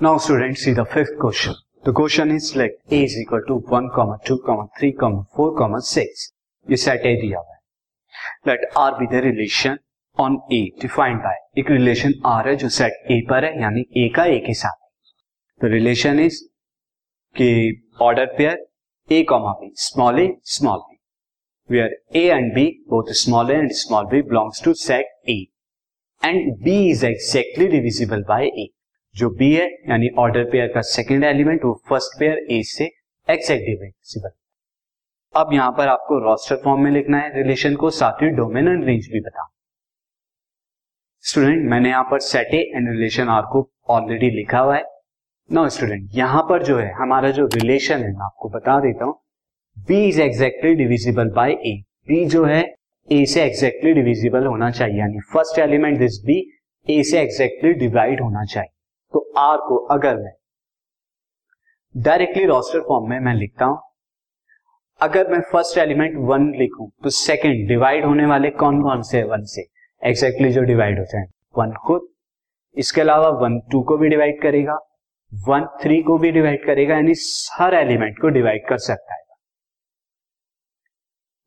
Now students see the fifth question. The question is like a is equal to 1, 2, 3, 4, 6. ये set A दिया हुआ है let R be the relation on A defined by एक relation R है जो set ए पर है यानी ए का ए के साथ द रिलेशन इज़ के order pair a comma b small a small b where a and b both small a and small b belongs to set A and b is exactly divisible by a जो B है, यानी order pair का second element वो first pair ए से exact divisible अब यहाँ पर आपको रोस्टर फॉर्म में लिखना है रिलेशन को, साथ ही डोमेन एंड रेंज भी बता स्टूडेंट मैंने यहाँ पर set A and relation R को ऑलरेडी लिखा हुआ है। नो स्टूडेंट यहाँ पर जो है, हमारा जो रिलेशन है, मैं आपको बता देता हूँ। B is exactly divisible by a b जो है ए से एग्जैक्टली डिविजिबल होना चाहिए, यानी first element this b a से एग्जैक्टली डिवाइड होना चाहिए। आर को अगर मैं डायरेक्टली रोस्टर फॉर्म में मैं लिखता हूँ, अगर मैं फ़र्स्ट एलिमेंट वन लिखूं तो सेकंड डिवाइड होने वाले कौन कौन से वन से? एग्जैक्टली exactly जो डिवाइड हो जाए वन खुद, इसके अलावा वन टू को भी डिवाइड करेगा वन थ्री को भी डिवाइड करेगा, यानी हर एलिमेंट को डिवाइड कर सकता है।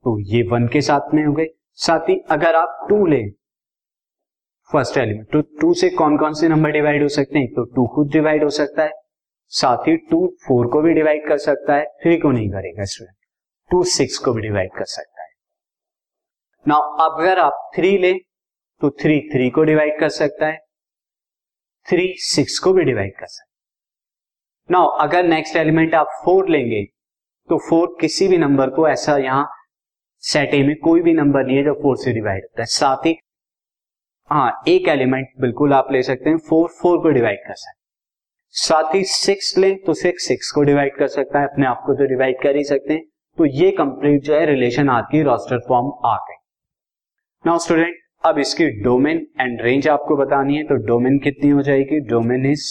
तो ये वन के साथ में हो गए। साथ ही अगर आप टू लें फ़र्स्ट एलिमेंट। तो टू से कौन कौन से नंबर डिवाइड हो सकते हैं? तो टू खुद डिवाइड हो सकता है, साथ ही टू फोर को भी डिवाइड कर सकता है थ्री को नहीं करेगा स्टूडेंट टू सिक्स को भी डिवाइड कर सकता है। ना अगर आप थ्री ले तो थ्री थ्री को डिवाइड कर सकता है थ्री सिक्स को भी डिवाइड कर सकता है। नाउ अगर नेक्स्ट एलिमेंट आप फोर लेंगे तो फोर किसी भी नंबर को ऐसा यहाँ सेट ए में कोई भी नंबर नहीं है जो फोर से डिवाइड होता है। साथ ही हाँ एक एलिमेंट बिल्कुल आप ले सकते हैं फोर फोर को डिवाइड कर सकते हैं। साथ ही सिक्स ले तो सिक्स सिक्स को डिवाइड कर सकता है, अपने आप को तो डिवाइड कर ही सकते हैं। तो ये कंप्लीट जो है रिलेशन है रोस्टर फॉर्म आ गई। नाउ स्टूडेंट अब इसकी डोमेन एंड रेंज आपको बतानी है तो डोमेन कितनी हो जाएगी? Domain is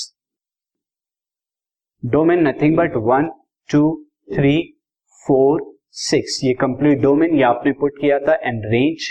domain nothing but one two three four six ये कंप्लीट डोमेन ये आपने पुट किया था and range